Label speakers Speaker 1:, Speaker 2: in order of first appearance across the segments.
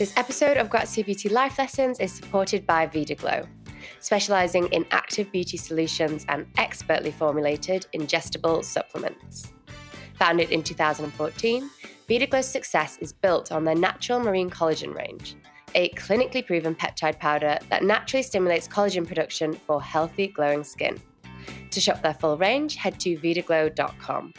Speaker 1: This episode of Grazia Beauty Life Lessons is supported by Vida Glow, specializing in active beauty solutions and expertly formulated ingestible supplements. Founded in 2014, Vida Glow's success is built on their natural marine collagen range, a clinically proven peptide powder that naturally stimulates collagen production for healthy, glowing skin. To shop their full range, head to vidaglow.com.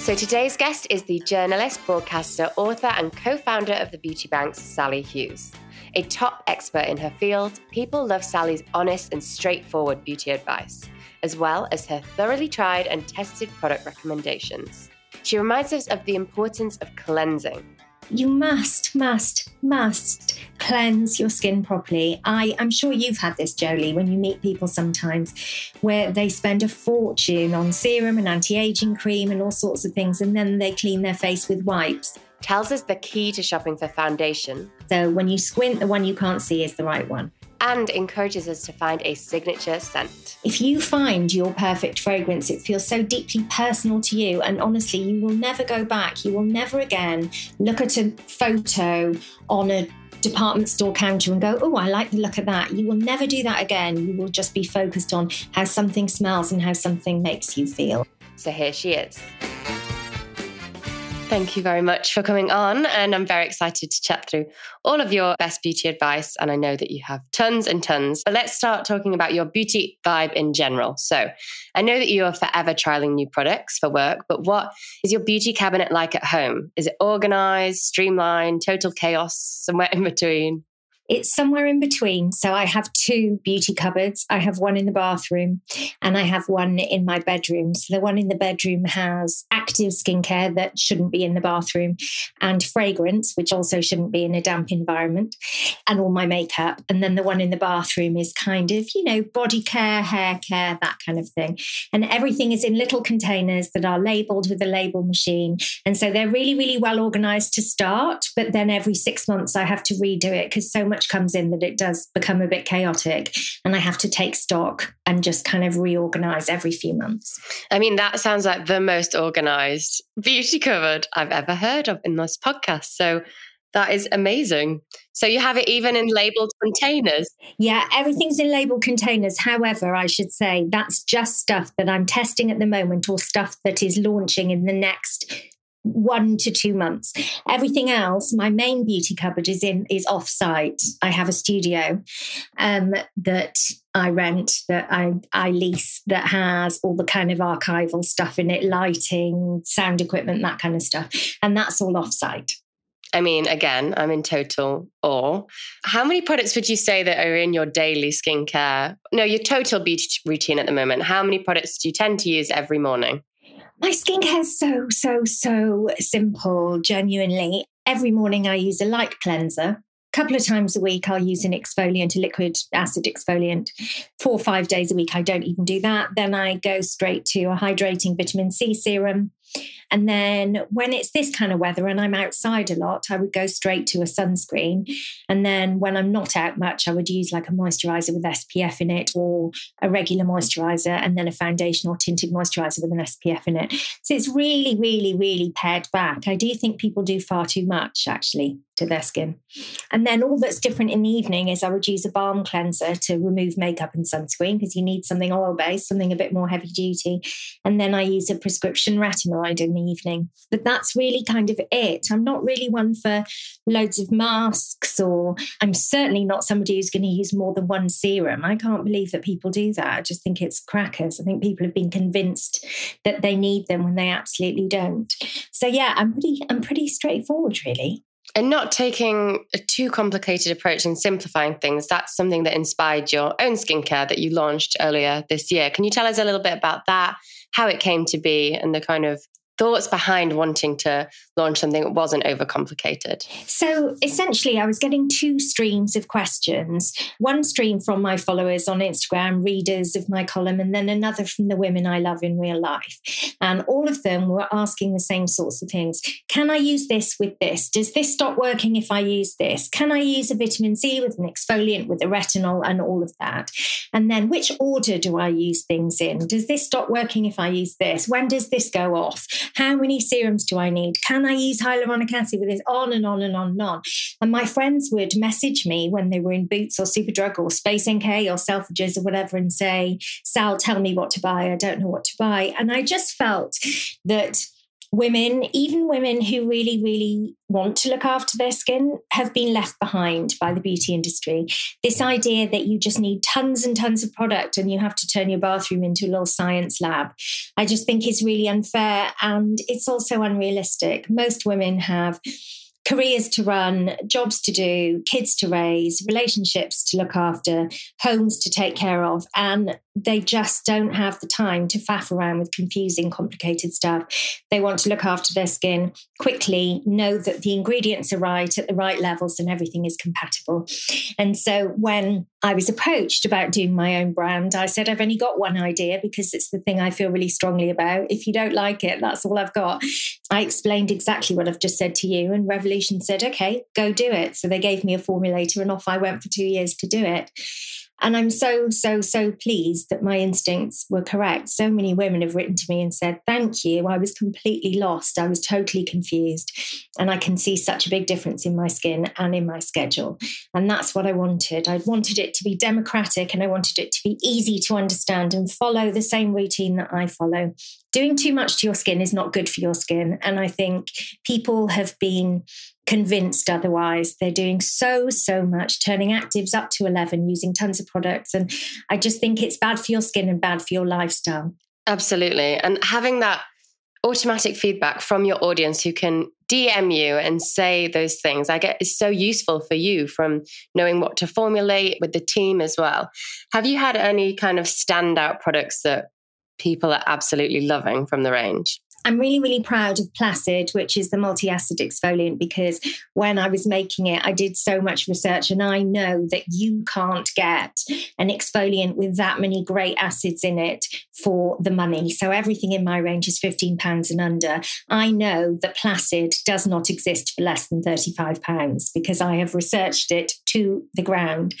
Speaker 1: So today's guest is the journalist, broadcaster, author, and co founder of the Beauty Banks, Sali Hughes. A top expert in her field, people love Sali's honest and straightforward beauty advice, as well as her thoroughly tried and tested product recommendations. She reminds us of the importance of cleansing,
Speaker 2: you must, must, must cleanse your skin properly. I, I'm sure you've had this, Jolie, when you meet people sometimes where they spend a fortune on serum and anti aging cream and all sorts of things, and then they clean their face with wipes.
Speaker 1: Tells us the key to shopping for foundation.
Speaker 2: So when you squint, the one you can't see is the right one
Speaker 1: and encourages us to find a signature scent.
Speaker 2: If you find your perfect fragrance, it feels so deeply personal to you. And honestly, you will never go back. You will never again look at a photo on a department store counter and go, Oh, I like the look of that. You will never do that again. You will just be focused on how something smells and how something makes you feel.
Speaker 1: So here she is. Thank you very much for coming on. And I'm very excited to chat through all of your best beauty advice. And I know that you have tons and tons. But let's start talking about your beauty vibe in general. So I know that you are forever trialing new products for work, but what is your beauty cabinet like at home? Is it organized, streamlined, total chaos, somewhere in between?
Speaker 2: It's somewhere in between. So I have two beauty cupboards. I have one in the bathroom and I have one in my bedroom. So the one in the bedroom has active skincare that shouldn't be in the bathroom and fragrance, which also shouldn't be in a damp environment, and all my makeup. And then the one in the bathroom is kind of, you know, body care, hair care, that kind of thing. And everything is in little containers that are labeled with a label machine. And so they're really, really well organized to start. But then every six months I have to redo it because so much much comes in that it does become a bit chaotic. And I have to take stock and just kind of reorganize every few months.
Speaker 1: I mean, that sounds like the most organized beauty cupboard I've ever heard of in this podcast. So that is amazing. So you have it even in labeled containers?
Speaker 2: Yeah, everything's in labeled containers. However, I should say that's just stuff that I'm testing at the moment or stuff that is launching in the next one to two months. Everything else, my main beauty cupboard is in is off site. I have a studio um, that I rent, that I I lease, that has all the kind of archival stuff in it, lighting, sound equipment, that kind of stuff, and that's all off site.
Speaker 1: I mean, again, I'm in total awe. How many products would you say that are in your daily skincare? No, your total beauty routine at the moment. How many products do you tend to use every morning?
Speaker 2: My skincare is so, so, so simple, genuinely. Every morning I use a light cleanser. A couple of times a week, I'll use an exfoliant, a liquid acid exfoliant. Four or five days a week, I don't even do that. Then I go straight to a hydrating vitamin C serum. And then when it's this kind of weather and I'm outside a lot, I would go straight to a sunscreen. And then when I'm not out much, I would use like a moisturizer with SPF in it or a regular moisturizer and then a foundation or tinted moisturizer with an SPF in it. So it's really, really, really pared back. I do think people do far too much actually to their skin. And then all that's different in the evening is I would use a balm cleanser to remove makeup and sunscreen because you need something oil based, something a bit more heavy duty. And then I use a prescription retinoid in the evening. But that's really kind of it. I'm not really one for loads of masks, or I'm certainly not somebody who's going to use more than one serum. I can't believe that people do that. I just think it's crackers. I think people have been convinced that they need them when they absolutely don't. So yeah, I'm pretty I'm pretty straightforward really
Speaker 1: and not taking a too complicated approach and simplifying things that's something that inspired your own skincare that you launched earlier this year can you tell us a little bit about that how it came to be and the kind of thoughts behind wanting to launch something that wasn't overcomplicated?
Speaker 2: So essentially, I was getting two streams of questions one stream from my followers on Instagram, readers of my column, and then another from the women I love in real life. And all of them were asking the same sorts of things Can I use this with this? Does this stop working if I use this? Can I use a vitamin C with an exfoliant with a retinol and all of that? And then which order do I use things in? Does this stop working if I use this? When does this go off? How many serums do I need? Can I use hyaluronic acid with this? On and on and on and on. And my friends would message me when they were in Boots or Superdrug or Space NK or Selfridges or whatever and say, Sal, tell me what to buy. I don't know what to buy. And I just felt that women, even women who really, really want to look after their skin, have been left behind by the beauty industry. This idea that you just need tons and tons of product and you have to turn your bathroom into a little science lab, I just think is really unfair and it's also unrealistic. Most women have careers to run, jobs to do, kids to raise, relationships to look after, homes to take care of. And they just don't have the time to faff around with confusing, complicated stuff. They want to look after their skin quickly, know that the ingredients are right at the right levels and everything is compatible. And so when I was approached about doing my own brand, I said, I've only got one idea because it's the thing I feel really strongly about. If you don't like it, that's all I've got. I explained exactly what I've just said to you, and Revolution said, okay, go do it. So they gave me a formulator, and off I went for two years to do it. And I'm so, so, so pleased that my instincts were correct. So many women have written to me and said, Thank you. I was completely lost. I was totally confused. And I can see such a big difference in my skin and in my schedule. And that's what I wanted. I wanted it to be democratic and I wanted it to be easy to understand and follow the same routine that I follow. Doing too much to your skin is not good for your skin. And I think people have been convinced otherwise. They're doing so, so much, turning actives up to 11, using tons of products. And I just think it's bad for your skin and bad for your lifestyle.
Speaker 1: Absolutely. And having that automatic feedback from your audience who can DM you and say those things, I get is so useful for you from knowing what to formulate with the team as well. Have you had any kind of standout products that people are absolutely loving from the range?
Speaker 2: I'm really, really proud of Placid, which is the multi acid exfoliant, because when I was making it, I did so much research and I know that you can't get an exfoliant with that many great acids in it for the money. So everything in my range is £15 and under. I know that Placid does not exist for less than £35 because I have researched it to the ground.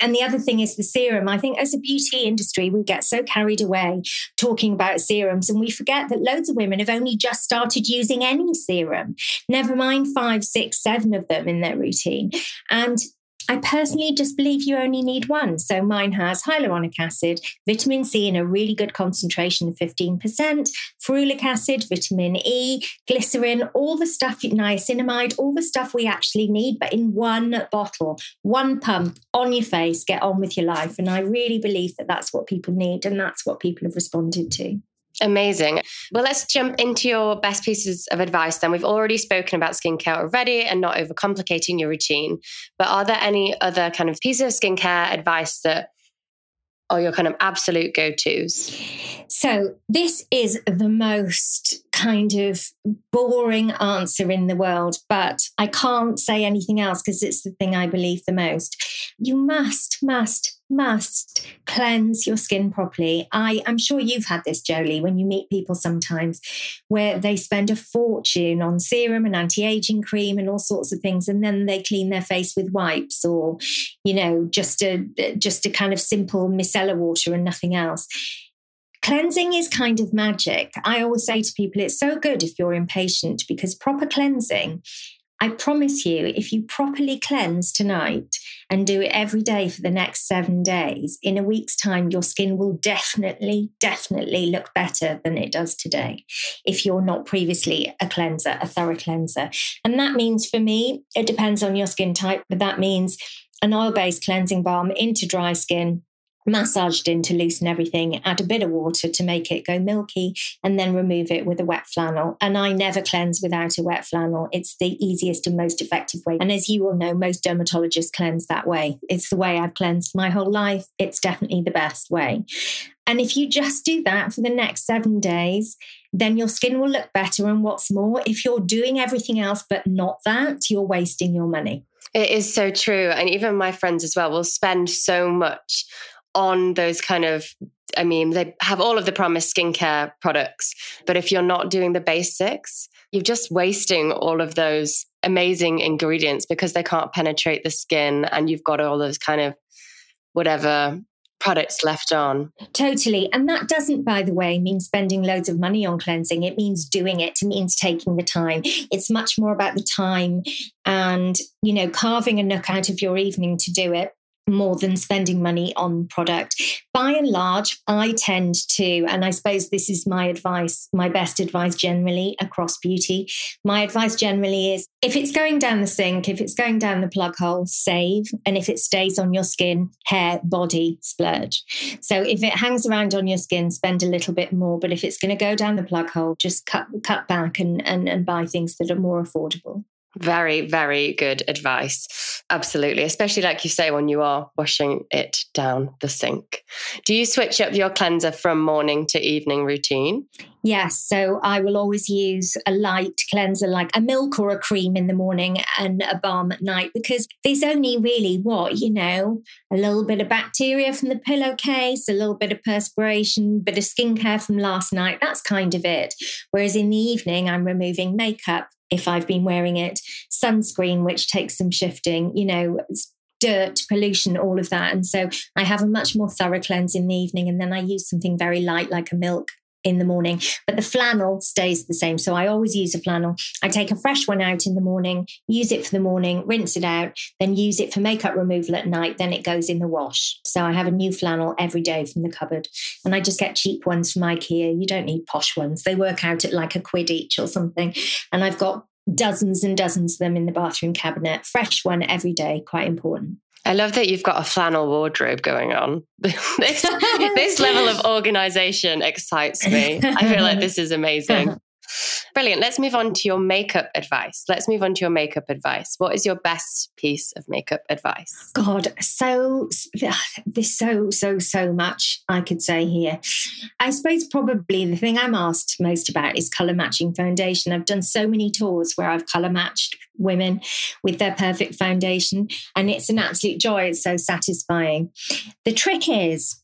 Speaker 2: And the other thing is the serum. I think as a beauty industry, we get so carried away talking about serums and we forget that loads of women have only just started using any serum, never mind five, six, seven of them in their routine. And I personally just believe you only need one. So mine has hyaluronic acid, vitamin C in a really good concentration of 15%, ferulic acid, vitamin E, glycerin, all the stuff, niacinamide, all the stuff we actually need, but in one bottle, one pump on your face, get on with your life. And I really believe that that's what people need. And that's what people have responded to.
Speaker 1: Amazing. Well, let's jump into your best pieces of advice then. We've already spoken about skincare already and not overcomplicating your routine. But are there any other kind of pieces of skincare advice that are your kind of absolute go tos?
Speaker 2: So, this is the most kind of boring answer in the world, but I can't say anything else because it's the thing I believe the most. You must, must, must cleanse your skin properly. I, I'm sure you've had this, Jolie, when you meet people sometimes where they spend a fortune on serum and anti aging cream and all sorts of things, and then they clean their face with wipes or, you know, just a just a kind of simple micellar water and nothing else. Cleansing is kind of magic. I always say to people, it's so good if you're impatient because proper cleansing I promise you, if you properly cleanse tonight and do it every day for the next seven days, in a week's time, your skin will definitely, definitely look better than it does today if you're not previously a cleanser, a thorough cleanser. And that means for me, it depends on your skin type, but that means an oil based cleansing balm into dry skin massaged in to loosen everything, add a bit of water to make it go milky, and then remove it with a wet flannel. And I never cleanse without a wet flannel. It's the easiest and most effective way. And as you will know, most dermatologists cleanse that way. It's the way I've cleansed my whole life. It's definitely the best way. And if you just do that for the next seven days, then your skin will look better. And what's more, if you're doing everything else but not that, you're wasting your money.
Speaker 1: It is so true. And even my friends as well will spend so much on those kind of I mean, they have all of the promised skincare products, but if you're not doing the basics, you're just wasting all of those amazing ingredients because they can't penetrate the skin and you've got all those kind of whatever products left on.
Speaker 2: Totally. And that doesn't, by the way, mean spending loads of money on cleansing. It means doing it. It means taking the time. It's much more about the time and, you know, carving a nook out of your evening to do it more than spending money on product. By and large, I tend to, and I suppose this is my advice, my best advice generally across beauty. My advice generally is if it's going down the sink, if it's going down the plug hole, save. And if it stays on your skin, hair, body, splurge. So if it hangs around on your skin, spend a little bit more. But if it's going to go down the plug hole, just cut cut back and, and, and buy things that are more affordable.
Speaker 1: Very, very good advice. Absolutely. Especially like you say, when you are washing it down the sink. Do you switch up your cleanser from morning to evening routine?
Speaker 2: Yes. So I will always use a light cleanser like a milk or a cream in the morning and a balm at night because there's only really what, you know, a little bit of bacteria from the pillowcase, a little bit of perspiration, bit of skincare from last night. That's kind of it. Whereas in the evening, I'm removing makeup, if I've been wearing it, sunscreen, which takes some shifting, you know, dirt, pollution, all of that. And so I have a much more thorough cleanse in the evening. And then I use something very light like a milk in the morning, but the flannel stays the same. So I always use a flannel. I take a fresh one out in the morning, use it for the morning, rinse it out, then use it for makeup removal at night. Then it goes in the wash. So I have a new flannel every day from the cupboard. And I just get cheap ones from IKEA. You don't need posh ones. They work out at like a quid each or something. And I've got dozens and dozens of them in the bathroom cabinet. Fresh one every day, quite important.
Speaker 1: I love that you've got a flannel wardrobe going on. this, this level of organization excites me. I feel like this is amazing. Brilliant. Let's move on to your makeup advice. Let's move on to your makeup advice. What is your best piece of makeup advice?
Speaker 2: God, so there's so, so, so much I could say here. I suppose probably the thing I'm asked most about is color matching foundation. I've done so many tours where I've color matched women with their perfect foundation, and it's an absolute joy. It's so satisfying. The trick is,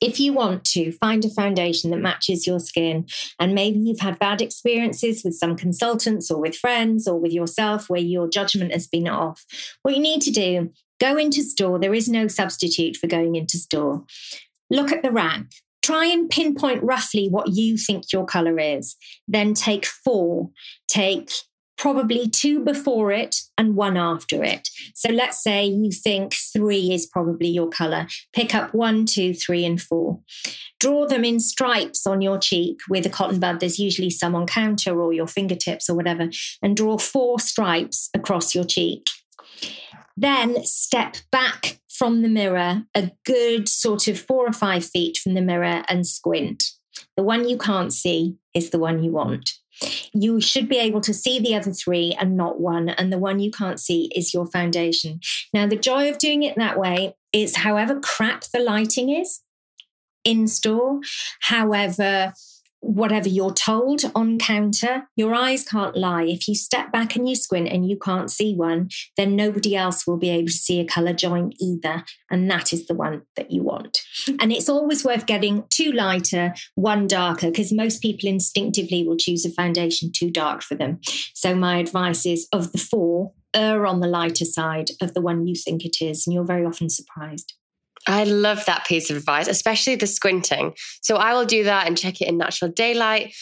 Speaker 2: if you want to find a foundation that matches your skin, and maybe you've had bad experiences with some consultants or with friends or with yourself where your judgment has been off, what you need to do, go into store. There is no substitute for going into store. Look at the rack. Try and pinpoint roughly what you think your color is. Then take four. Take probably two before it and one after it. So let's say you think three is probably your color. Pick up one, two, three, and four. Draw them in stripes on your cheek with a cotton bud. There's usually some on counter or your fingertips or whatever, and draw four stripes across your cheek. Then step back from the mirror, a good sort of four or five feet from the mirror, and squint. The one you can't see is the one you want. You should be able to see the other three and not one. And the one you can't see is your foundation. Now, the joy of doing it that way is however crap the lighting is in store, however whatever you're told on counter, your eyes can't lie. If you step back and you squint and you can't see one, then nobody else will be able to see a color join either. And that is the one that you want. And it's always worth getting two lighter, one darker, because most people instinctively will choose a foundation too dark for them. So my advice is of the four, err on the lighter side of the one you think it is. And you're very often surprised.
Speaker 1: I love that piece of advice, especially the squinting. So I will do that and check it in natural daylight.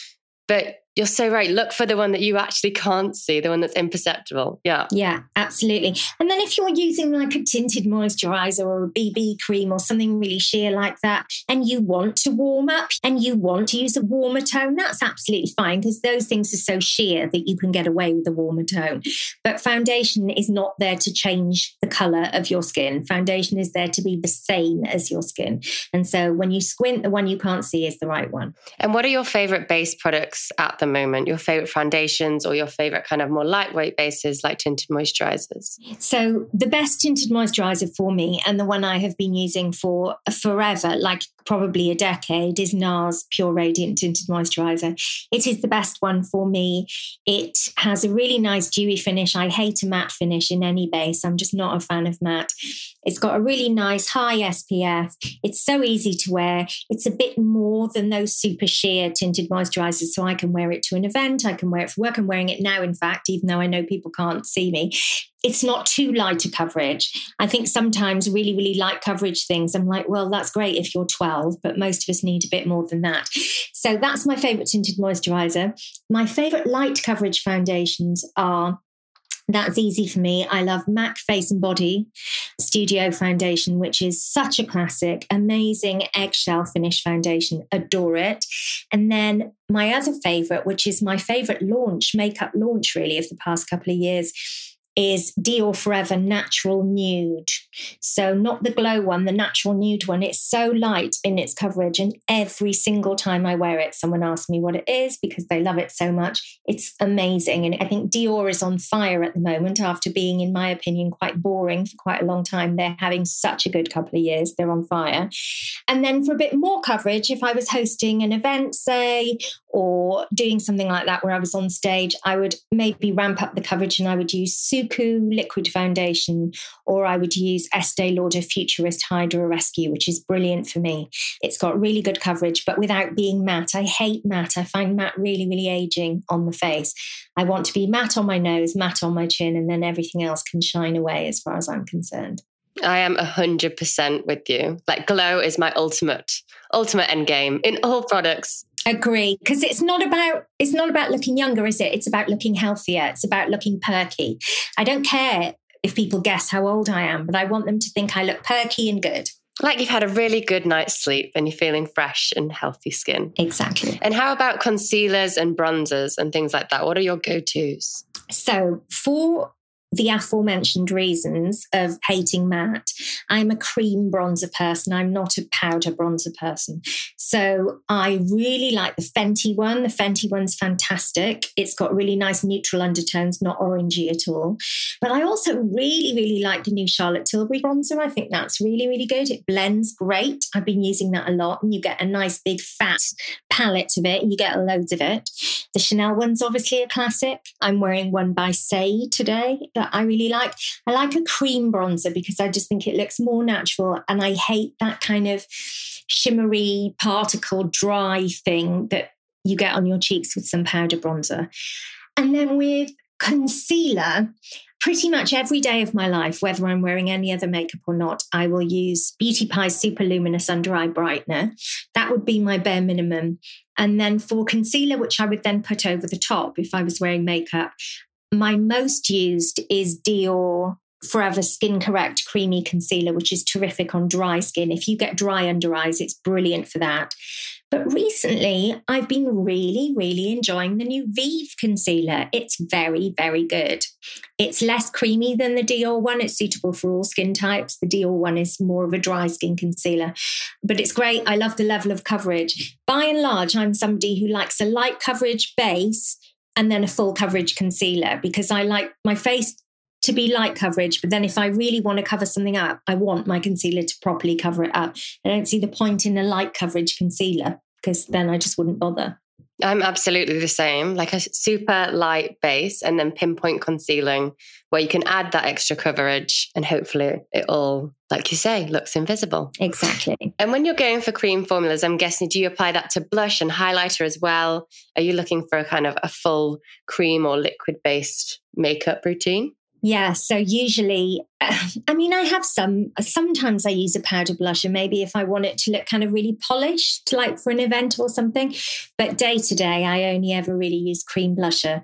Speaker 1: But you're so right. Look for the one that you actually can't see, the one that's imperceptible. Yeah.
Speaker 2: Yeah, absolutely. And then if you're using like a tinted moisturizer or a BB cream or something really sheer like that, and you want to warm up and you want to use a warmer tone, that's absolutely fine because those things are so sheer that you can get away with a warmer tone. But foundation is not there to change the color of your skin. Foundation is there to be the same as your skin. And so when you squint, the one you can't see is the right one.
Speaker 1: And what are your favorite base products at the moment? Your favorite foundations or your favorite kind of more lightweight bases like tinted moisturizers?
Speaker 2: So, the best tinted moisturizer for me, and the one I have been using for forever, like probably a decade, is NARS Pure Radiant Tinted Moisturizer. It is the best one for me. It has a really nice dewy finish. I hate a matte finish in any base. I'm just not a fan of matte. It's got a really nice high SPF. It's so easy to wear. It's a bit more than those super sheer tinted moisturizers. So I can wear it to an event. I can wear it for work. I'm wearing it now, in fact, even though I know people can't see me it's not too light a coverage. I think sometimes really, really light coverage things, I'm like, well, that's great if you're 12, but most of us need a bit more than that. So that's my favorite tinted moisturizer. My favorite light coverage foundations are that's easy for me. I love MAC Face and Body Studio Foundation, which is such a classic, amazing eggshell finish foundation. Adore it. And then my other favorite, which is my favorite launch, makeup launch really of the past couple of years, is Dior Forever Natural Nude. So, not the glow one, the natural nude one. It's so light in its coverage. And every single time I wear it, someone asks me what it is because they love it so much. It's amazing. And I think Dior is on fire at the moment after being, in my opinion, quite boring for quite a long time. They're having such a good couple of years. They're on fire. And then for a bit more coverage, if I was hosting an event, say, or doing something like that where I was on stage, I would maybe ramp up the coverage and I would use Suqqu liquid foundation, or I would use Estee Lauder Futurist Hydra Rescue, which is brilliant for me. It's got really good coverage, but without being matte. I hate matte. I find matte really, really aging on the face. I want to be matte on my nose, matte on my chin, and then everything else can shine away as far as I'm concerned.
Speaker 1: I am 100% with you. Like glow is my ultimate ultimate end game in all products.
Speaker 2: Agree, because it's not about it's not about looking younger, is it? It's about looking healthier. It's about looking perky. I don't care if people guess how old I am, but I want them to think I look perky and good.
Speaker 1: Like you've had a really good night's sleep and you're feeling fresh and healthy skin.
Speaker 2: Exactly.
Speaker 1: And how about concealers and bronzers and things like that? What are your go tos?
Speaker 2: So, for the aforementioned reasons of hating matte. I'm a cream bronzer person. I'm not a powder bronzer person. So I really like the Fenty one. The Fenty one's fantastic. It's got really nice neutral undertones, not orangey at all. But I also really, really like the new Charlotte Tilbury bronzer. I think that's really, really good. It blends great. I've been using that a lot, and you get a nice big fat palette of it. You get loads of it. The Chanel one's obviously a classic. I'm wearing one by Saie today that I really like. I like a cream bronzer because I just think it looks more natural. And I hate that kind of shimmery particle dry thing that you get on your cheeks with some powder bronzer. And then with concealer, pretty much every day of my life, whether I'm wearing any other makeup or not, I will use Beauty Pie Super Luminous Under Eye Brightener. That would be my bare minimum. And then for concealer, which I would then put over the top if I was wearing makeup, my most used is Dior Forever Skin Correct Creamy Concealer, which is terrific on dry skin. If you get dry under eyes, it's brilliant for that. But recently, I've been really, really enjoying the new Vieve concealer. It's very, very good. It's less creamy than the Dior one. It's suitable for all skin types. The Dior one is more of a dry skin concealer, but it's great. I love the level of coverage. By and large, I'm somebody who likes a light coverage base and then a full coverage concealer because I like my face to be light coverage. But then if I really want to cover something up, I want my concealer to properly cover it up. I don't see the point in a light coverage concealer because then I just wouldn't bother.
Speaker 1: I'm absolutely the same, like a super light base and then pinpoint concealing where you can add that extra coverage and hopefully it all, like you say, looks invisible.
Speaker 2: Exactly.
Speaker 1: And when you're going for cream formulas, I'm guessing, do you apply that to blush and highlighter as well? Are you looking for a kind of a full cream or liquid based makeup routine?
Speaker 2: Yeah, so usually, I mean, I have some, sometimes I use a powder blusher, maybe if I want it to look kind of really polished, like for an event or something. But day to day, I only ever really use cream blusher.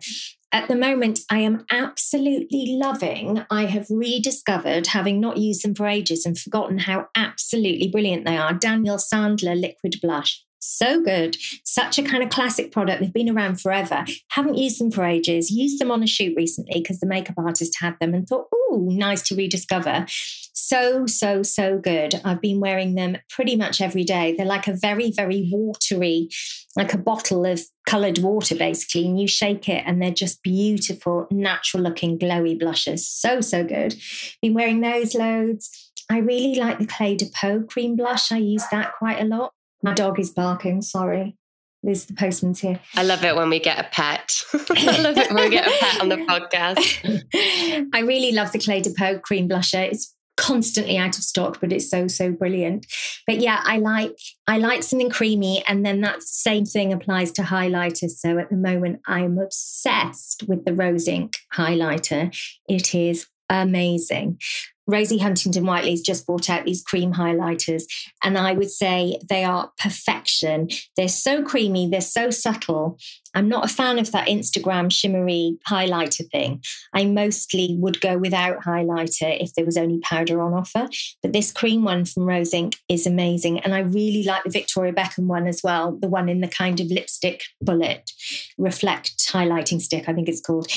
Speaker 2: At the moment, I am absolutely loving. I have rediscovered, having not used them for ages and forgotten how absolutely brilliant they are. Daniel Sandler liquid blush so good. Such a kind of classic product. They've been around forever. Haven't used them for ages. Used them on a shoot recently because the makeup artist had them and thought, oh, nice to rediscover. So, so, so good. I've been wearing them pretty much every day. They're like a very, very watery, like a bottle of colored water, basically. And you shake it and they're just beautiful, natural looking, glowy blushes. So, so good. Been wearing those loads. I really like the Clé de Peau cream blush. I use that quite a lot. My dog is barking. Sorry. There's the postman's here.
Speaker 1: I love it when we get a pet. I love it when we get a pet on the podcast.
Speaker 2: I really love the Clé de Peau cream blusher. It's constantly out of stock but it's so so brilliant but yeah i like i like something creamy and then that same thing applies to highlighters so at the moment i'm obsessed with the Rose Inc highlighter it is amazing Rosie Huntington Whiteley's just brought out these cream highlighters, and I would say they are perfection. They're so creamy, they're so subtle. I'm not a fan of that Instagram shimmery highlighter thing. I mostly would go without highlighter if there was only powder on offer. But this cream one from Rose Inc. is amazing. And I really like the Victoria Beckham one as well, the one in the kind of lipstick bullet reflect highlighting stick, I think it's called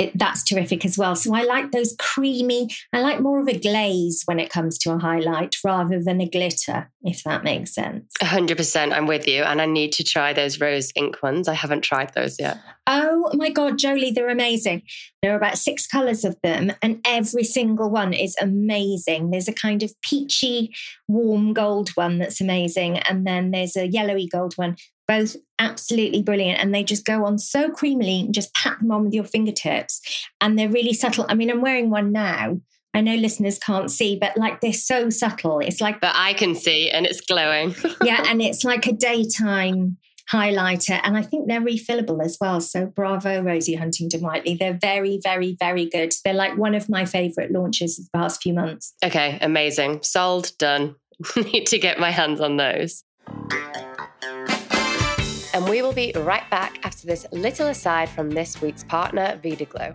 Speaker 2: it, that's terrific as well. So I like those creamy, I like more of a glaze when it comes to a highlight rather than a glitter, if that makes sense.
Speaker 1: 100%. I'm with you. And I need to try those Rose Inc ones. I haven't tried those yet.
Speaker 2: Oh my God, Jolie, they're amazing. There are about six colors of them, and every single one is amazing. There's a kind of peachy, warm gold one that's amazing. And then there's a yellowy gold one both absolutely brilliant and they just go on so creamily and just pat them on with your fingertips and they're really subtle i mean i'm wearing one now I know listeners can't see, but like they're so subtle. It's like,
Speaker 1: but I can see and it's glowing.
Speaker 2: yeah. And it's like a daytime highlighter. And I think they're refillable as well. So bravo, Rosie Huntington Whiteley. They're very, very, very good. They're like one of my favorite launches of the past few months.
Speaker 1: Okay. Amazing. Sold, done. Need to get my hands on those and we will be right back after this little aside from this week's partner, Vida Glow.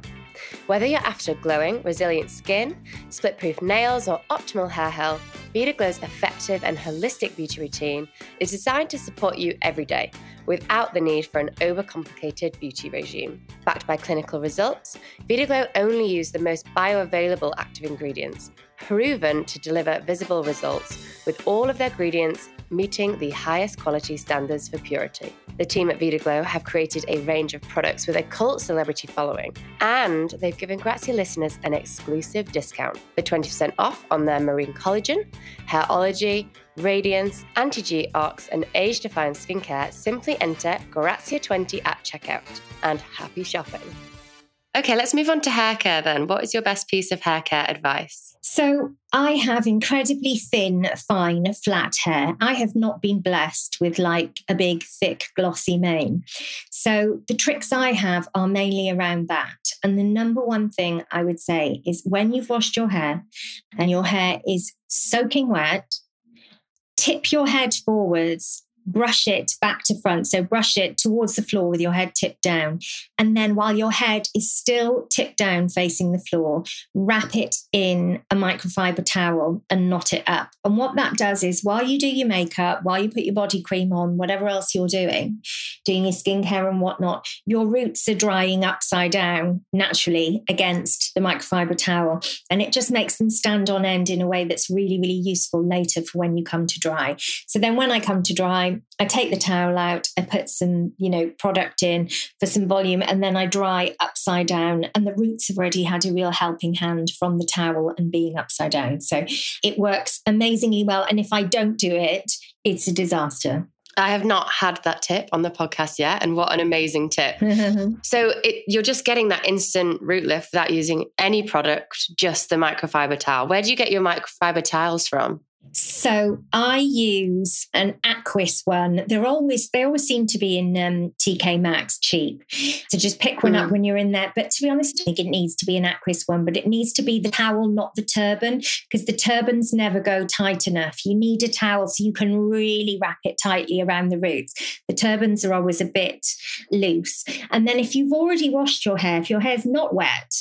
Speaker 1: Whether you're after glowing, resilient skin, split proof nails, or optimal hair health, Vida Glow's effective and holistic beauty routine is designed to support you every day without the need for an overcomplicated beauty regime. Backed by clinical results, Vida Glow only use the most bioavailable active ingredients, proven to deliver visible results, with all of their ingredients meeting the highest quality standards for purity. The team at Vida Glow have created a range of products with a cult celebrity following, and they've given Grazia listeners an exclusive discount for 20% off on their marine collagen, hairology, radiance, anti-G ox, and age-defying skincare. Simply enter Grazia20 at checkout, and happy shopping. Okay, let's move on to hair care then. What is your best piece of hair care advice?
Speaker 2: So, I have incredibly thin, fine, flat hair. I have not been blessed with like a big, thick, glossy mane. So, the tricks I have are mainly around that. And the number one thing I would say is when you've washed your hair and your hair is soaking wet, tip your head forwards brush it back to front. So brush it towards the floor with your head tipped down. And then while your head is still tipped down facing the floor, wrap it in a microfiber towel and knot it up. And what that does is while you do your makeup, while you put your body cream on, whatever else you're doing, doing your skincare and whatnot, your roots are drying upside down naturally against the microfiber towel. And it just makes them stand on end in a way that's really, really useful later for when you come to dry. So then when I come to dry, I take the towel out, I put some, you know, product in for some volume, and then I dry upside down. And the roots have already had a real helping hand from the towel and being upside down. So it works amazingly well. And if I don't do it, it's a disaster.
Speaker 1: I have not had that tip on the podcast yet, and what an amazing tip! so it, you're just getting that instant root lift without using any product, just the microfiber towel. Where do you get your microfiber towels from?
Speaker 2: So I use an Aquis one. They're always they always seem to be in um, TK Maxx cheap. So just pick one mm. up when you're in there. But to be honest, I think it needs to be an Aquis one, but it needs to be the towel, not the turban, because the turbans never go tight enough. You need a towel so you can really wrap it tightly around the roots. The turbans are always a bit loose. And then if you've already washed your hair, if your hair's not wet,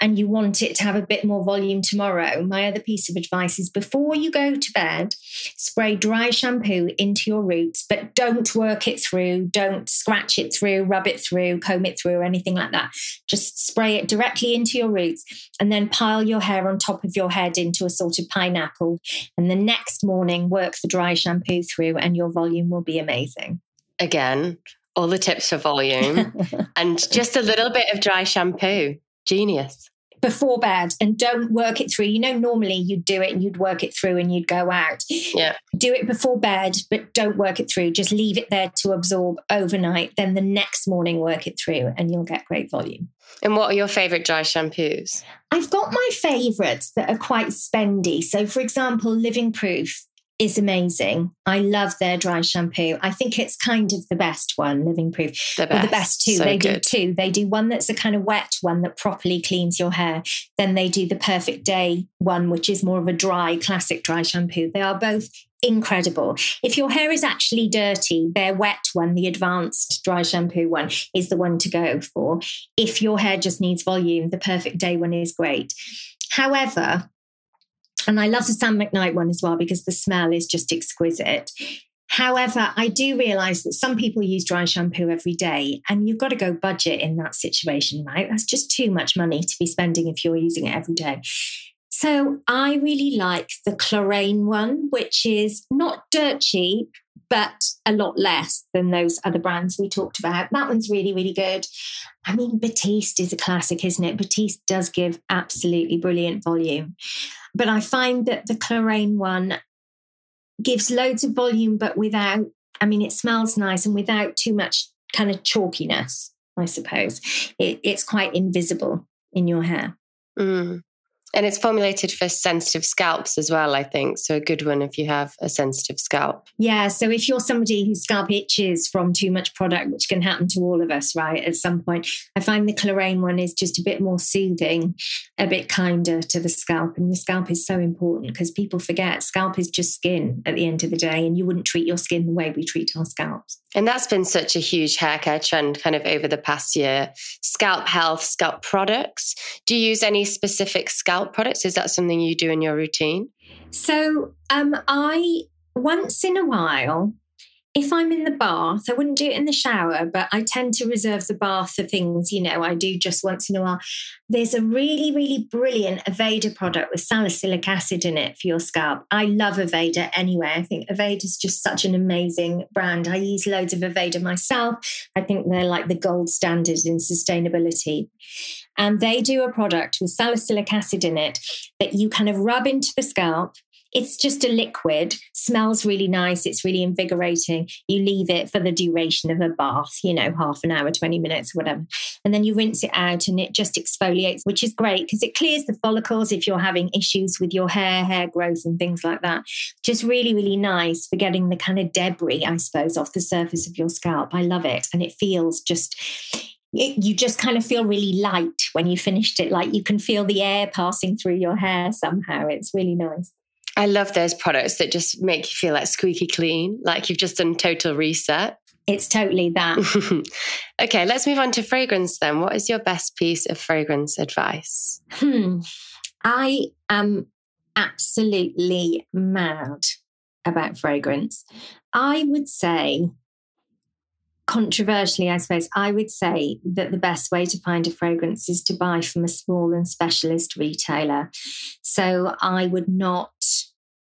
Speaker 2: and you want it to have a bit more volume tomorrow, my other piece of advice is before you go to bed, spray dry shampoo into your roots, but don't work it through, don't scratch it through, rub it through, comb it through, or anything like that. Just spray it directly into your roots and then pile your hair on top of your head into a sort of pineapple. And the next morning, work the dry shampoo through, and your volume will be amazing.
Speaker 1: Again, all the tips for volume and just a little bit of dry shampoo. Genius.
Speaker 2: before bed and don't work it through. You know, normally you'd do it and you'd work it through and you'd go out.
Speaker 1: Yeah.
Speaker 2: Do it before bed, but don't work it through. Just leave it there to absorb overnight. Then the next morning, work it through and you'll get great volume.
Speaker 1: And what are your favorite dry shampoos?
Speaker 2: I've got my favorites that are quite spendy. So, for example, Living Proof is amazing. I love their dry shampoo. I think it's kind of the best one, Living Proof.
Speaker 1: The best.
Speaker 2: the best two.
Speaker 1: So
Speaker 2: they
Speaker 1: good.
Speaker 2: do two. They do one that's a kind of wet one that properly cleans your hair. Then they do the Perfect Day one, which is more of a dry, classic dry shampoo. They are both incredible. If your hair is actually dirty, their wet one, the advanced dry shampoo one, is the one to go for. If your hair just needs volume, the Perfect Day one is great. However, and I love the Sam McKnight one as well because the smell is just exquisite. However, I do realize that some people use dry shampoo every day, and you've got to go budget in that situation, right? That's just too much money to be spending if you're using it every day. So I really like the Klorane one, which is not dirt cheap, but a lot less than those other brands we talked about. That one's really, really good. I mean, Batiste is a classic, isn't it? Batiste does give absolutely brilliant volume. But I find that the Klorane one gives loads of volume, but without, I mean, it smells nice and without too much kind of chalkiness, I suppose. It, it's quite invisible in your hair.
Speaker 1: Mm. And it's formulated for sensitive scalps as well, I think. So a good one if you have a sensitive scalp.
Speaker 2: Yeah. So if you're somebody whose scalp itches from too much product, which can happen to all of us, right, at some point, I find the Klorane one is just a bit more soothing, a bit kinder to the scalp. And the scalp is so important because people forget scalp is just skin at the end of the day. And you wouldn't treat your skin the way we treat our scalps.
Speaker 1: And that's been such a huge hair care trend kind of over the past year. Scalp health, scalp products. Do you use any specific scalp products? Is that something you do in your routine?
Speaker 2: So um, I once in a while, if I'm in the bath, I wouldn't do it in the shower, but I tend to reserve the bath for things, you know, I do just once in a while. There's a really, really brilliant Aveda product with salicylic acid in it for your scalp. I love Aveda anyway. I think Aveda is just such an amazing brand. I use loads of Aveda myself. I think they're like the gold standard in sustainability. And they do a product with salicylic acid in it that you kind of rub into the scalp it's just a liquid, smells really nice. It's really invigorating. You leave it for the duration of a bath, you know, half an hour, 20 minutes, whatever. And then you rinse it out and it just exfoliates, which is great because it clears the follicles if you're having issues with your hair, hair growth, and things like that. Just really, really nice for getting the kind of debris, I suppose, off the surface of your scalp. I love it. And it feels just it, you just kind of feel really light when you finished it. Like you can feel the air passing through your hair somehow. It's really nice.
Speaker 1: I love those products that just make you feel like squeaky clean, like you've just done total reset.
Speaker 2: It's totally that.
Speaker 1: okay, let's move on to fragrance then. What is your best piece of fragrance advice?
Speaker 2: Hmm. I am absolutely mad about fragrance. I would say controversially, I suppose, I would say that the best way to find a fragrance is to buy from a small and specialist retailer. So I would not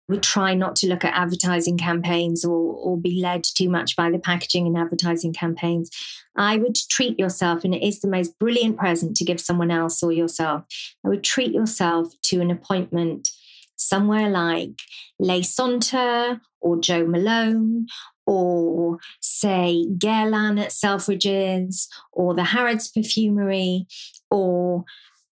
Speaker 2: would try not to look at advertising campaigns or, or be led too much by the packaging and advertising campaigns. I would treat yourself, and it is the most brilliant present to give someone else or yourself. I would treat yourself to an appointment somewhere like Les Senteurs or Joe Malone or say Guerlain at Selfridges or the Harrods Perfumery or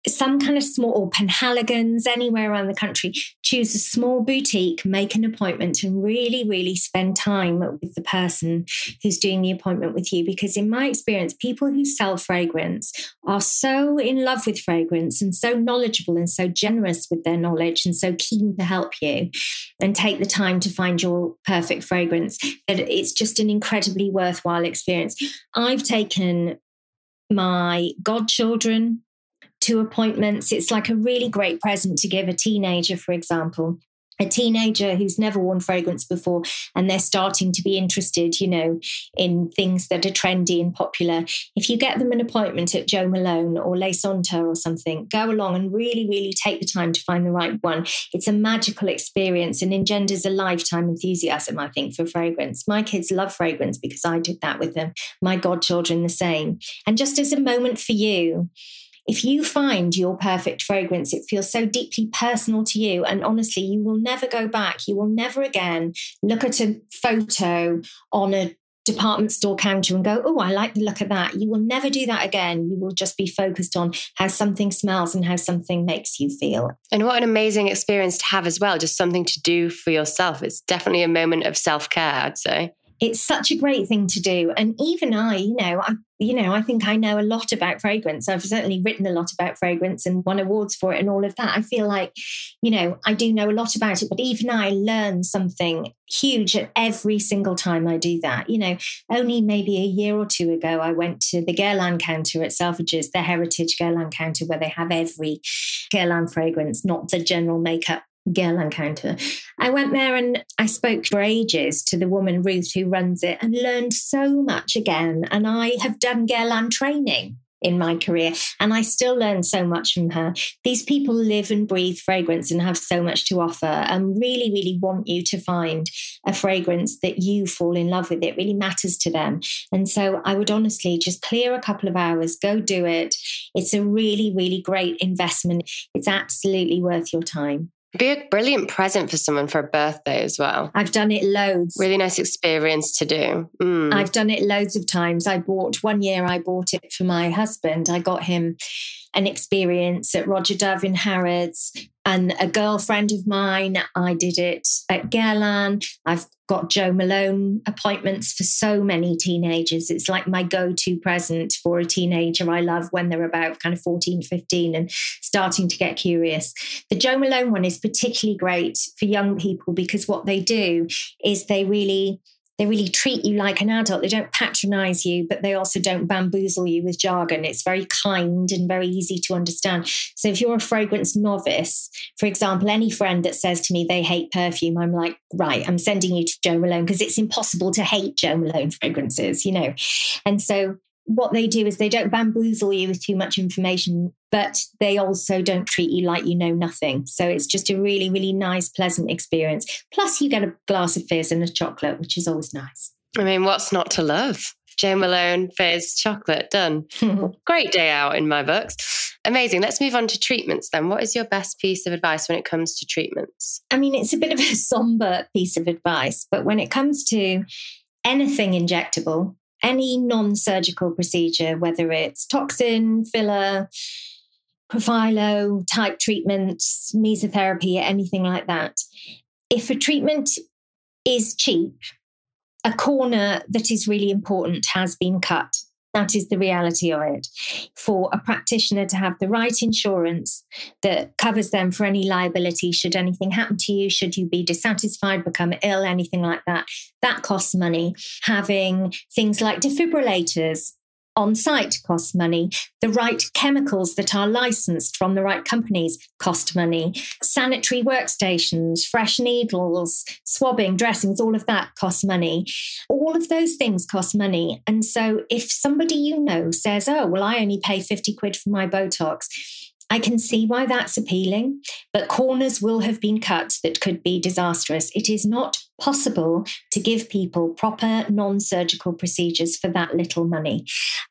Speaker 2: some kind of small or Penhaligon's anywhere around the country, choose a small boutique, make an appointment, and really, really spend time with the person who's doing the appointment with you. Because in my experience, people who sell fragrance are so in love with fragrance and so knowledgeable and so generous with their knowledge and so keen to help you and take the time to find your perfect fragrance that it's just an incredibly worthwhile experience. I've taken my godchildren to appointments. It's like a really great present to give a teenager, for example. A teenager who's never worn fragrance before and they're starting to be interested, you know, in things that are trendy and popular. If you get them an appointment at Joe Malone or Les Senteurs or something, go along and really, really take the time to find the right one. It's a magical experience and engenders a lifetime enthusiasm, I think, for fragrance. My kids love fragrance because I did that with them. My godchildren, the same. And just as a moment for you, if you find your perfect fragrance, it feels so deeply personal to you. And honestly, you will never go back. You will never again look at a photo on a department store counter and go, Oh, I like the look of that. You will never do that again. You will just be focused on how something smells and how something makes you feel.
Speaker 1: And what an amazing experience to have as well, just something to do for yourself. It's definitely a moment of self care, I'd say
Speaker 2: it's such a great thing to do. And even I, you know, I, you know, I think I know a lot about fragrance. I've certainly written a lot about fragrance and won awards for it and all of that. I feel like, you know, I do know a lot about it, but even I learn something huge at every single time I do that. You know, only maybe a year or two ago, I went to the Guerlain counter at Selfridges, the heritage Guerlain counter, where they have every Guerlain fragrance, not the general makeup Guerlain counter. I went there and I spoke for ages to the woman, Ruth, who runs it, and learned so much again. And I have done Guerlain training in my career, and I still learn so much from her. These people live and breathe fragrance and have so much to offer, and really, really want you to find a fragrance that you fall in love with. It really matters to them. And so I would honestly just clear a couple of hours, go do it. It's a really, really great investment. It's absolutely worth your time
Speaker 1: be a brilliant present for someone for a birthday as well.
Speaker 2: I've done it loads.
Speaker 1: Really nice experience to do.
Speaker 2: Mm. I've done it loads of times. I bought one year, I bought it for my husband. I got him an experience at Roja Dove in Harrods and a girlfriend of mine. I did it at Guerlain. I've got Jo Malone appointments for so many teenagers. It's like my go to present for a teenager I love when they're about kind of 14, 15 and starting to get curious. The Jo Malone one is particularly great for young people because what they do is they really they really treat you like an adult. They don't patronize you, but they also don't bamboozle you with jargon. It's very kind and very easy to understand. So if you're a fragrance novice, for example, any friend that says to me they hate perfume, I'm like, right, I'm sending you to Jo Malone because it's impossible to hate Jo Malone fragrances, you know. And so what they do is they don't bamboozle you with too much information, but they also don't treat you like you know nothing. So it's just a really, really nice, pleasant experience. Plus, you get a glass of fizz and a chocolate, which is always nice.
Speaker 1: I mean, what's not to love? Jo Malone, fizz, chocolate, done. Great day out in my books. Amazing. Let's move on to treatments then. What is your best piece of advice when it comes to treatments?
Speaker 2: I mean, it's a bit of a somber piece of advice, but when it comes to anything injectable, any non surgical procedure, whether it's toxin, filler, Profhilo type treatments, mesotherapy, anything like that. If a treatment is cheap, a corner that is really important has been cut. That is the reality of it. For a practitioner to have the right insurance that covers them for any liability, should anything happen to you, should you be dissatisfied, become ill, anything like that, that costs money. Having things like defibrillators on site costs money. The right chemicals that are licensed from the right companies cost money. Sanitary workstations, fresh needles, swabbing, dressings, all of that costs money. All of those things cost money. And so if somebody you know says, oh, well, I only pay 50 quid for my Botox, I can see why that's appealing, but corners will have been cut that could be disastrous. It is not possible to give people proper non surgical procedures for that little money.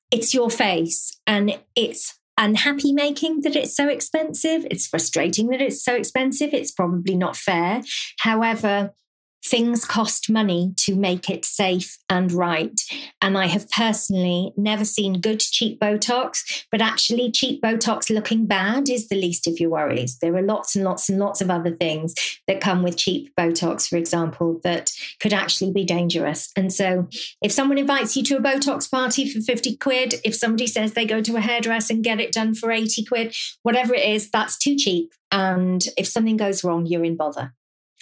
Speaker 2: It's your face and it's unhappy making that it's so expensive. It's frustrating that it's so expensive. It's probably not fair. However, things cost money to make it safe and right. And I have personally never seen good cheap Botox, but actually, cheap Botox looking bad is the least of your worries. There are lots and lots and lots of other things that come with cheap Botox, for example, that could actually be dangerous. And so, if someone invites you to a Botox party for 50 quid, if somebody says they go to a hairdresser and get it done for 80 quid, whatever it is, that's too cheap. And if something goes wrong, you're in bother.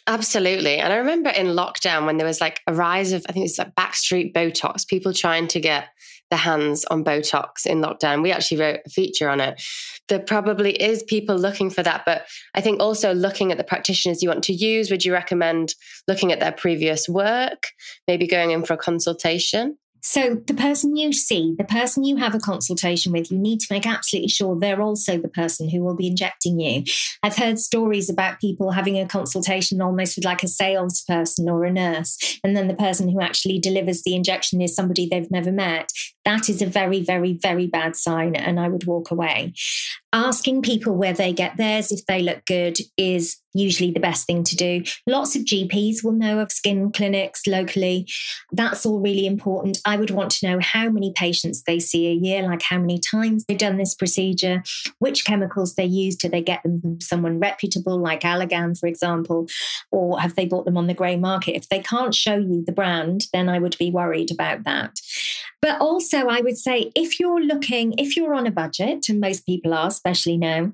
Speaker 1: Absolutely. And I remember in lockdown when there was like a rise of, I think it's like backstreet Botox, people trying to get their hands on Botox in lockdown. We actually wrote a feature on it. There probably is people looking for that. But I think also looking at the practitioners you want to use, would you recommend looking at their previous work, maybe going in for a consultation?
Speaker 2: So, the person you see, the person you have a consultation with, you need to make absolutely sure they're also the person who will be injecting you. I've heard stories about people having a consultation almost with like a salesperson or a nurse, and then the person who actually delivers the injection is somebody they've never met. That is a very, very, very bad sign, and I would walk away. Asking people where they get theirs, if they look good, is usually the best thing to do. Lots of GPs will know of skin clinics locally. That's all really important. I would want to know how many patients they see a year, like how many times they've done this procedure, which chemicals they use. Do they get them from someone reputable, like Allergan, for example, or have they bought them on the grey market? If they can't show you the brand, then I would be worried about that. But also, I would say if you're looking, if you're on a budget, and most people are, especially now,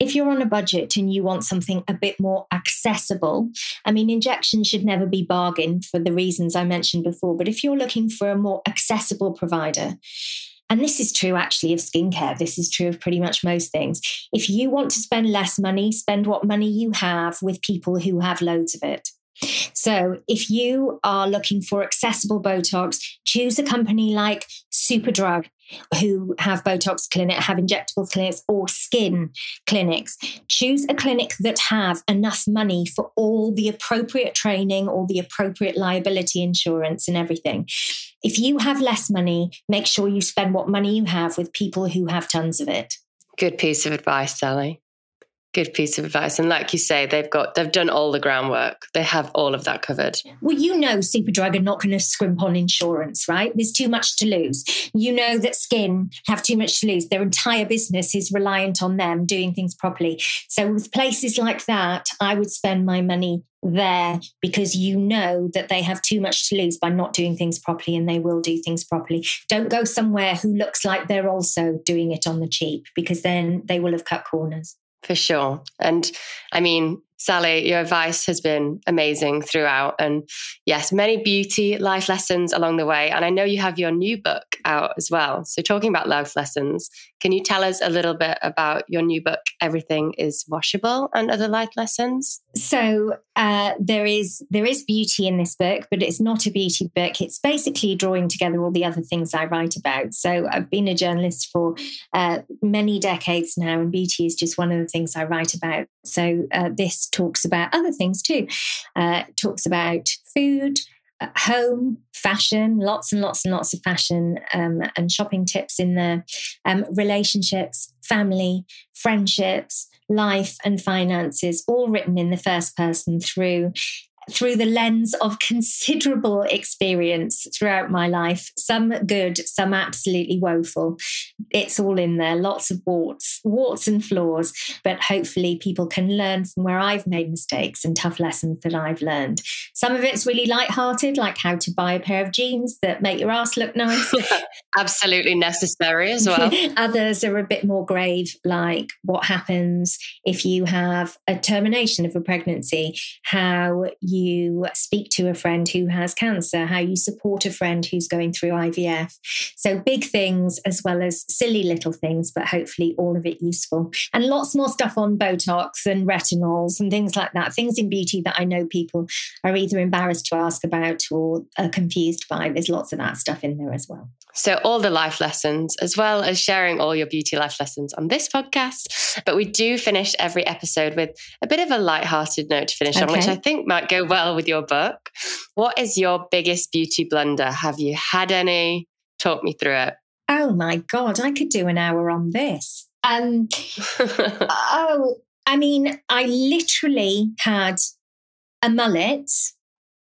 Speaker 2: if you're on a budget and you want something a bit more accessible, I mean, injections should never be bargained for the reasons I mentioned before. But if you're looking for a more accessible provider, and this is true actually of skincare, this is true of pretty much most things. If you want to spend less money, spend what money you have with people who have loads of it. So, if you are looking for accessible Botox, choose a company like Superdrug, who have Botox clinic, have injectable clinics, or skin clinics. Choose a clinic that have enough money for all the appropriate training, all the appropriate liability insurance, and everything. If you have less money, make sure you spend what money you have with people who have tons of it.
Speaker 1: Good piece of advice, Sali good piece of advice. And like you say, they've got they've done all the groundwork. They have all of that covered.
Speaker 2: Well, you know Superdrug are not going to scrimp on insurance, right? There's too much to lose. You know that Skin have too much to lose. Their entire business is reliant on them doing things properly. So with places like that, I would spend my money there because you know that they have too much to lose by not doing things properly and they will do things properly. Don't go somewhere who looks like they're also doing it on the cheap because then they will have cut corners.
Speaker 1: For sure. And I mean, Sali, your advice has been amazing throughout. And yes, many beauty life lessons along the way. And I know you have your new book out as well. So, talking about life lessons, can you tell us a little bit about your new book, Everything is Washable and Other Life Lessons?
Speaker 2: So, uh, there is there is beauty in this book, but it's not a beauty book. It's basically drawing together all the other things I write about. So, I've been a journalist for uh, many decades now, and beauty is just one of the things I write about. So, uh, this talks about other things too. Uh, talks about food, uh, home, fashion, lots and lots and lots of fashion um, and shopping tips in there, um, relationships, family, friendships, life, and finances, all written in the first person through through the lens of considerable experience throughout my life, some good, some absolutely woeful. It's all in there, lots of warts, warts and flaws, but hopefully people can learn from where I've made mistakes and tough lessons that I've learned. Some of it's really light-hearted, like how to buy a pair of jeans that make your ass look nice.
Speaker 1: absolutely necessary as well.
Speaker 2: Others are a bit more grave, like what happens if you have a termination of a pregnancy, how you you speak to a friend who has cancer, how you support a friend who's going through IVF. So, big things as well as silly little things, but hopefully all of it useful. And lots more stuff on Botox and retinols and things like that, things in beauty that I know people are either embarrassed to ask about or are confused by. There's lots of that stuff in there as well.
Speaker 1: So, all the life lessons, as well as sharing all your beauty life lessons on this podcast. But we do finish every episode with a bit of a light-hearted note to finish okay. on, which I think might go well with your book. What is your biggest beauty blunder? Have you had any? Talk me through it.
Speaker 2: Oh my God, I could do an hour on this. Um, oh, I mean, I literally had a mullet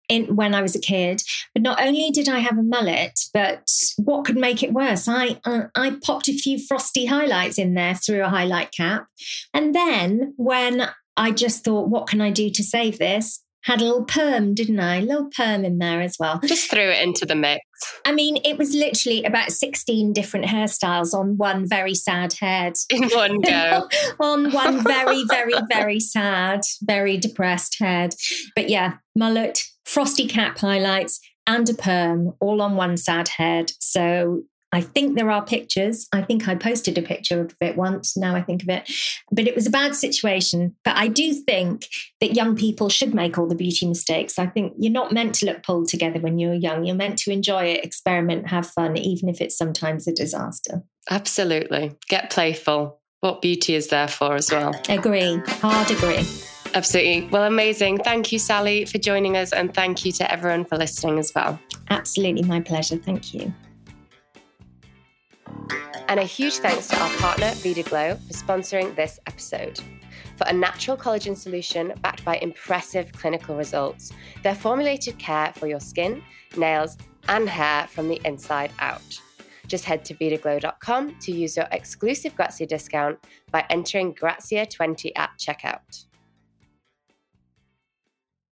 Speaker 2: in when I was a kid. But not only did I have a mullet, but what could make it worse? I uh, I popped a few frosty highlights in there through a highlight cap, and then when I just thought, what can I do to save this? Had a little perm, didn't I? A little perm in there as well.
Speaker 1: Just threw it into the mix.
Speaker 2: I mean, it was literally about 16 different hairstyles on one very sad head.
Speaker 1: In one go.
Speaker 2: on one very, very, very sad, very depressed head. But yeah, mullet, frosty cap highlights, and a perm all on one sad head. So I think there are pictures. I think I posted a picture of it once. Now I think of it. But it was a bad situation. But I do think that young people should make all the beauty mistakes. I think you're not meant to look pulled together when you're young. You're meant to enjoy it, experiment, have fun, even if it's sometimes a disaster.
Speaker 1: Absolutely. Get playful. What beauty is there for as well.
Speaker 2: Agree. Hard agree.
Speaker 1: Absolutely. Well, amazing. Thank you, Sali, for joining us. And thank you to everyone for listening as well.
Speaker 2: Absolutely. My pleasure. Thank you.
Speaker 1: And a huge thanks to our partner, Vida Glow, for sponsoring this episode. For a natural collagen solution backed by impressive clinical results, their formulated care for your skin, nails, and hair from the inside out. Just head to vidaglow.com to use your exclusive Grazia discount by entering Grazia20 at checkout.